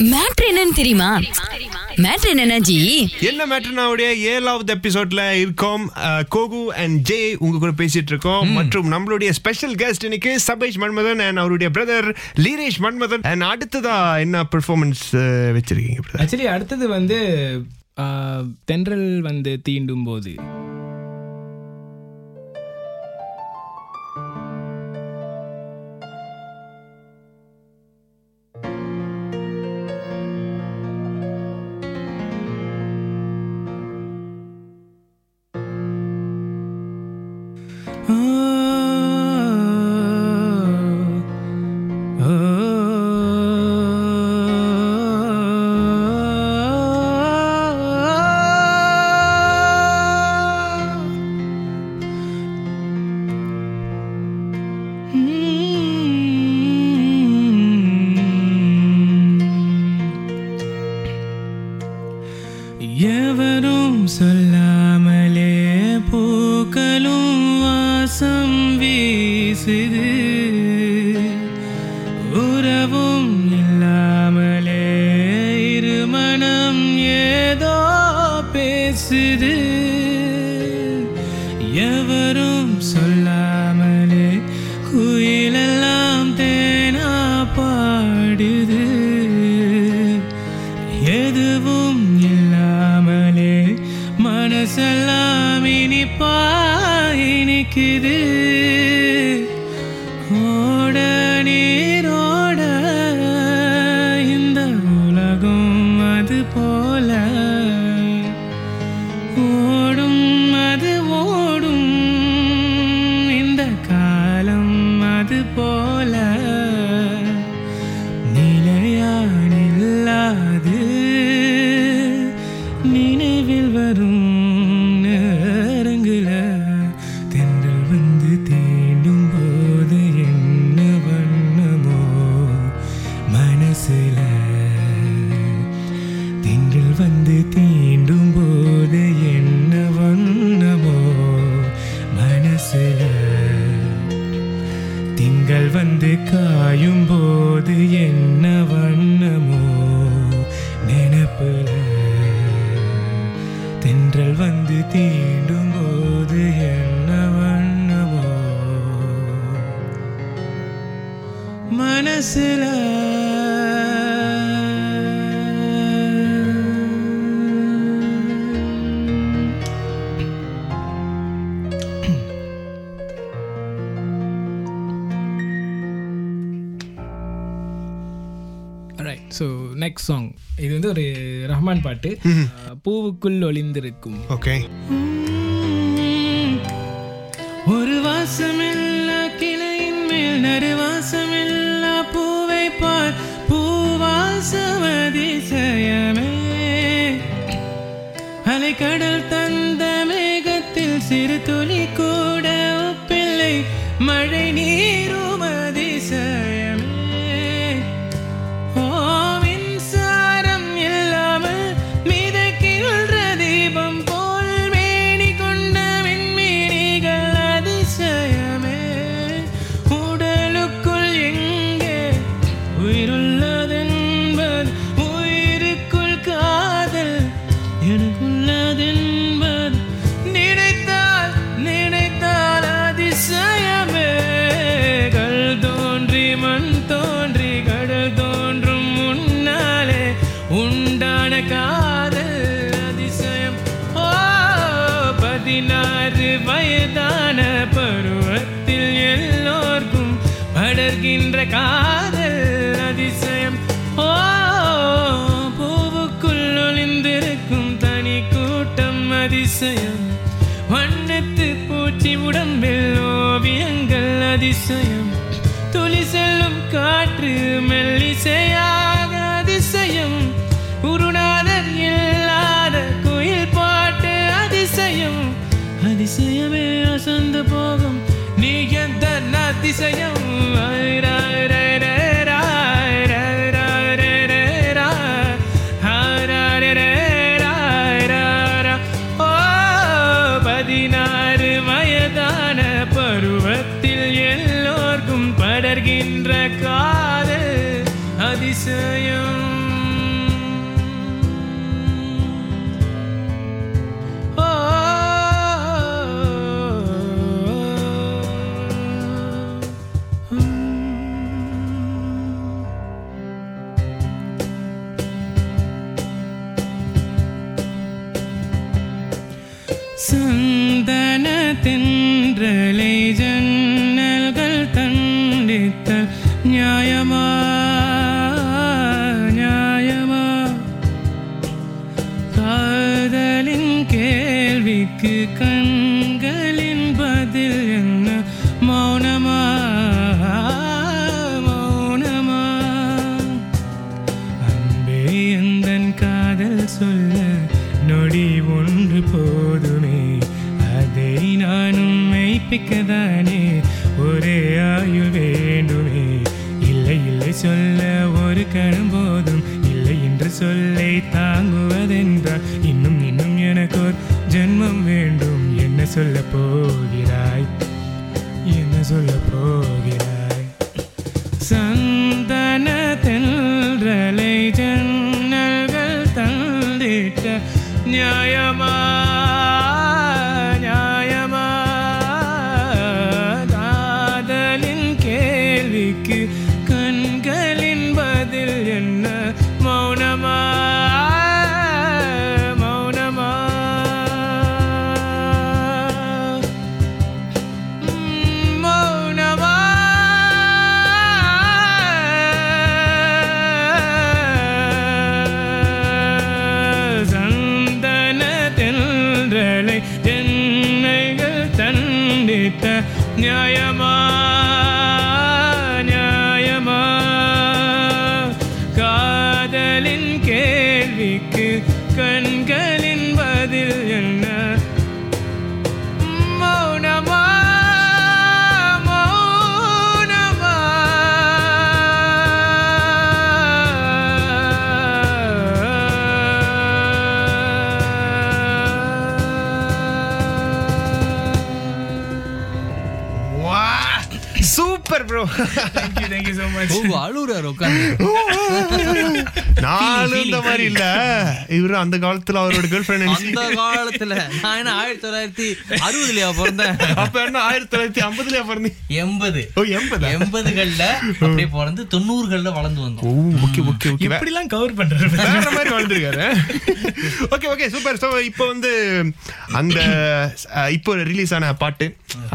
Matter என்னன்னு தெரியுமா? Matter என்னன்னா ஜி? என்ன மேட்டர்னாவுடைய ஏழாவது எபிசோட்ல இருக்கோம் கோகு அண்ட் ஜே உங்க கூட பேசிட்டு இருக்கோம். மற்றும் நம்மளுடைய ஸ்பெஷல் கெஸ்ட் இன்னைக்கு சபேஷ் மன்மதன் அண்ட் அவருடைய பிரதர் லீரேஷ் மன்மதன். அண்ட் அடுத்ததா என்ன பெர்ஃபார்மன்ஸ் வச்சிருக்கீங்க? ஆக்சுவலி அடுத்தது வந்து ஆ, தென்றல் வந்து தீண்டும் போது ஏதோ பேசுது. எவரும் சொல்லாமலே குயிலெல்லாம் தேனா பாடுது. எதுவும் இல்லாமலே மனசெல்லாம் இனிப்பா இனிக்குது. தென்றல் வந்து தீண்டும் போது என்ன வண்ணமோ மனசுல நெக்ஸ்ட் சாங் இது வந்து ஒரு ரஹ்மான் பாட்டு. பூவுக்குள் ஒளிந்திருக்கும். ஓகே ஒரு வாசமில்லா கிளையின் மேல் நறுவாசமில்லா பூவை பார். பூவாசமதிசயமே அலைக்கடல் தந்த காதல் அதிசயம். ஓ பூவுக்குள் ஒளிந்திருக்கும் தனி கூட்டம் அதிசயம். வண்ணத்து பூச்சி உடம்பில் ஓவியங்கள் அதிசயம். துளி செல்லும் காற்று கேள்விக்கு கண்களின் பதில் என்ன? மௌனமா? மௌனமா? அன்பே எந்தன் காதல் சொல்ல நொடி ஒன்று போதுமே? அதை நானும் மெய்ப்பிக்கதானே ஒரே ஆயுள் வேண்டுமே? இல்லை இல்லை சொல்ல ஒரு கணம் போதும். இல்லை என்று சொல்லை தாங்குவதென்றால் சொல்ல போகிறாய் என்ன சொல்ல போகிறாய்? சந்தன தென்றலை ஜன்னல்கள் தந்திட்ட நியாயமா நியாயமா? காதலின் கேள்விக்கு न्यायमा super bro Thank you, thank you so much. ஓ அழுறாரு உட்காந்து நானும் இந்த மாதிரி இல்ல. இவரு அந்த காலத்துல அவரோட கேர்ள் ஃபிரெண்ட் அந்த காலத்துல. நான் என்ன ஆயிரத்தி தொள்ளாயிரத்தி அறுபதுலயா பிறந்தேன்? அப்ப என்ன ஆயிரத்தி தொள்ளாயிரத்தி ஐம்பதுலயா பிறந்தீங்க எண்பது. ஓ எண்பதா? எண்பதுகள்ல அப்படியே பிறந்து தொண்ணூறுகள்ல வளர்ந்து ஓ வந்தோம் ஓகே ஓகே. ஓகே எப்படிலாம் கவர் பண்றாரு. வேற மாதிரி வாழ்ந்துருக்காரு. ஓகே ஓகே சூப்பர் ஸோ இப்போ வந்து அந்த இப்போ ரிலீஸ் ஆன பாட்டு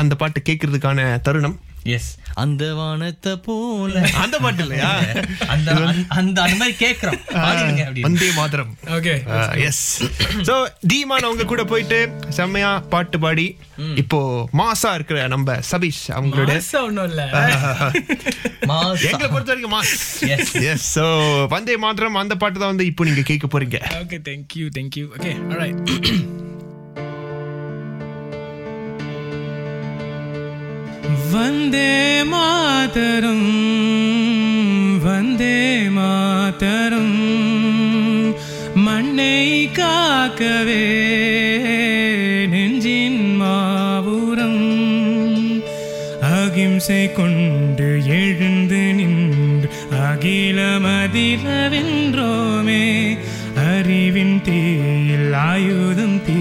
அந்த பாட்டு கேட்கறதுக்கான தருணம் எஸ் அந்த வானத்தை போல. அந்த பாட்டு இல்லையா? அந்த அந்த- அந்த மாதிரி கேக்குறோம். Vande Mataram. Okay yes so தீமான் அவங்க கூட போயிட்டு செம்மையா பாட்டு பாடி இப்போ மாசா இருக்கிற நம்ம சபீஷ் அவங்களோட ஒண்ணும் இல்ல. எங்களை பொறுத்த வரைக்கும் mass. Yes. Yes so Vande Mataram அந்த பாட்டு தான் வந்து இப்போ நீங்க கேட்க போறீங்க. Okay thank you thank you okay alright Vande மாதரும் Vande மாதரும். மண்ணை காக்கவே நெஞ்சின் மாபுரம் அகிம்சை கொண்டு எழுந்து நின்று அகிலமதிர வென்றோமே அறிவின் தீயில் ஆயுதம் தீ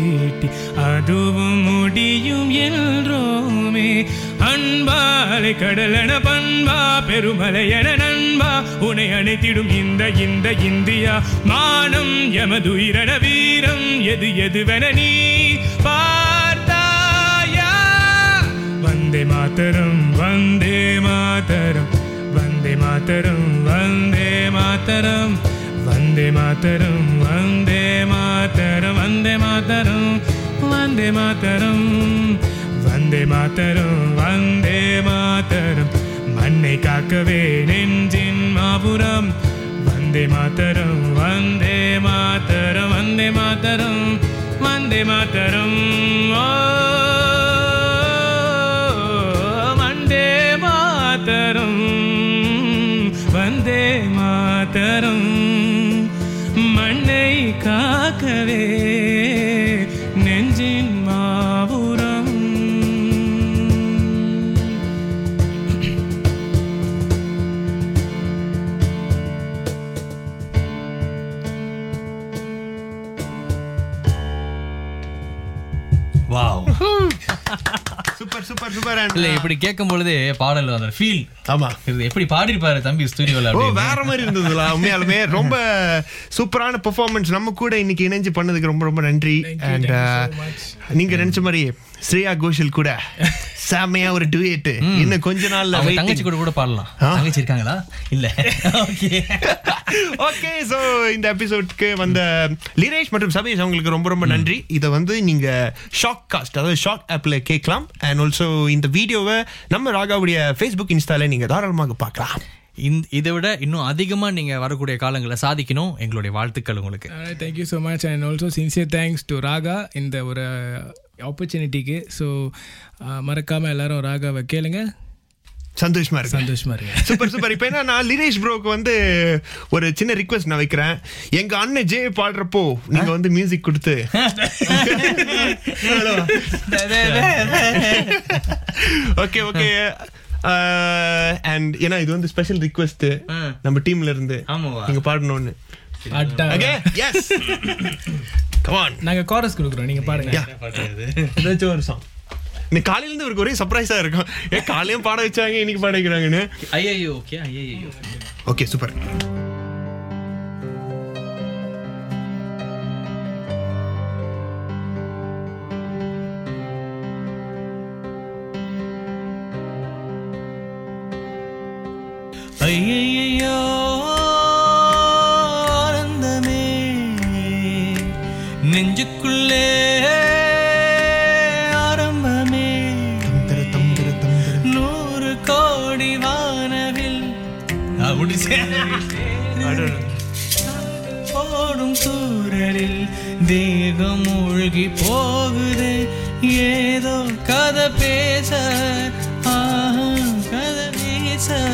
கடலென பண்பா பெருமலை என நண்பா. உனை அணைத்திடும் இந்த இந்த இந்தியா. மானம் எமது உயிரன வீரம் எது எதுவென நீ பார்த்தாயா? வந்தே மாதரம் வந்தே மாதரம் வந்தே மாதரம் வந்தே மாதரம் வந்தே மாதரம் வந்தே மாதரம் வந்தே மாதரம் வந்தே மாதரம் வந்தே மாதரம் வந்தே மாதரம் மண்ணை காக்கவே நெஞ்சின் மாபுரம் வந்தே மாதரம் வந்தே மாதரம் வந்தே மாதரம் வந்தே மாதரம் ஓ இல்ல இப்படி கேட்கும் பொழுதே பாடல் அந்த ஃபீல் ஆமா. இது எப்படி பாடிருப்பாரு தம்பி ஸ்டுடியோல ஓ வேற மாதிரி இருந்ததுல உண்மையாலுமே. ரொம்ப சூப்பரான பெர்ஃபார்மன்ஸ் நம்ம கூட இன்னைக்கு இணைஞ்சு பண்ணதுக்கு ரொம்ப ரொம்ப நன்றி. And much. நீங்க நினைச்ச மாதிரி ஸ்ரேயா கோஷல் கூட செமையா ஒரு டுயேட் இன்னும் கொஞ்ச நாள்ல. தங்கச்சி கூட கூட பாடலாம்? தங்கச்சி இருக்காங்களா? இல்ல. ஓகே ஓகே சோ இந்த எபிசோட்க்கு வந்த லிரேஷ் மற்றும் சபீஷ் அவங்களுக்கு ரொம்ப ரொம்ப நன்றி. இதை வந்து நீங்க ஷாக் காஸ்ட் அதாவது ஷாக் ஆப்ல கேட்கலாம். அண்ட் ஆல்சோ இந்த வீடியோவை நம்ம ராகாவுடைய ஃபேஸ்புக் இன்ஸ்டால நீங்க தாராளமாக பார்க்கலாம். இந்த இதை விட இன்னும் அதிகமா நீங்க வரக்கூடிய காலங்களை சாதிக்கணும் எங்களுடைய வாழ்த்துக்கள் உங்களுக்கு. Thank you so much and also sincere thanks to Raaga இந்த ஒரு ஆப்பர்ச்சுனிட்டிக்கு ஸோ மறக்காமல் எல்லாரும் ராகாவை கேளுங்க. சந்தோஷமா இருக்கு. சந்தோஷமா இருங்க சூப்பர் சூப்பர் இப்போ என்ன நான் லிரேஷ் ப்ரோக்கு வந்து ஒரு சின்ன ரிக்வெஸ்ட் நான் வைக்கிறேன். எங்க அண்ணன் ஜே பாடுறப்போ நீங்க வந்து மியூசிக் கொடுத்து. ஓகே ஓகே அண்ட் ஏன்னா இது வந்து ஸ்பெஷல் ரிக்வெஸ்ட். நம்ம டீம்ல இருந்து? நீங்க பாடணும்னு. நாங்கள் காரஸ் கொடுக்குறோம் நீங்கள் பாடுங்க. ஏதாச்சும் ஒரு சாங் இன்னைக்கு காலையில இருந்து இவருக்கு ஒரே சர்ப்ரைஸா இருக்கும். ஏன் காலையும் பாட வச்சாங்க இன்னைக்கு பாட வைக்கிறாங்கன்னு. ஐயோ ஓகே ஐயோ ஓகே சூப்பர். ஐயையோ ஆனந்தமே நெஞ்சுக்குள்ளே ஓடும் சூழலில் தேகம் மூழ்கி போகுது. ஏதோ கதை பேச ஆஹா, கதை பேச.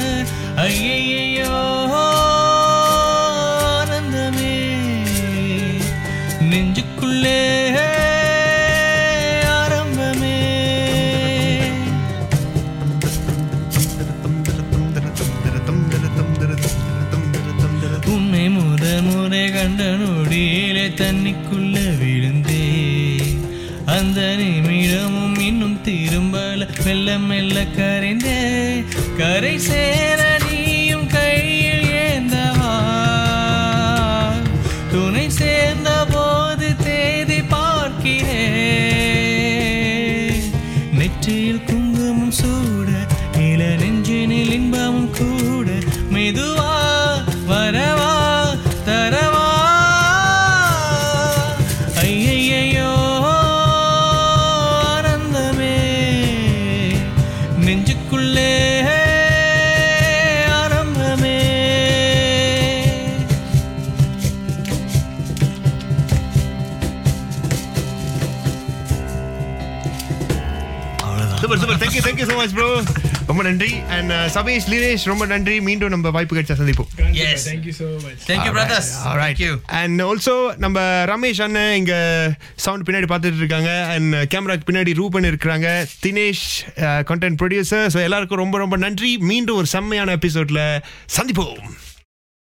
ஐயையோ ஆனந்தமே. நெஞ்சுக்குள்ளே உம்மை முத முறை கண்ட நொடியிலே தண்ணிக்குள்ள விழுந்தே. அந்த நிமிடமும் இன்னும் திரும்பல மெல்ல மெல்ல கரைந்தே. கரை சேர நீயும் கையில் ஏந்தவா? துணை சேர்ந்த போது தேதி பார்க்கிறே. நெற்றியில் குங்குமம் சூட இள நெஞ்சினில் இன்பமும் கூட மெதுவா super super thank you thank you so much bro ரொம்ப நன்றி. அண்ட் சபேஷ் லிரேஷ் ரொம்ப நன்றி. மீண்டும் நம்ம வாய்ப்பு கிடைச்சா சந்திப்போம். Yes. Thank you so much Thank you, brothers. Alright. Thank you. And also நம்ம ரமேஷ் அண்ணன் இங்க சவுண்ட் பின்னாடி பார்த்துட்டு இருக்காங்க. அண்ட் கேமராக்கு பின்னாடி ரூபன் இருக்கிறாங்க தினேஷ் கண்டென்ட் ப்ரொடியூசர் ஸோ எல்லாருக்கும் ரொம்ப ரொம்ப நன்றி. மீண்டும் ஒரு செம்மையான எபிசோட்ல சந்திப்போம்.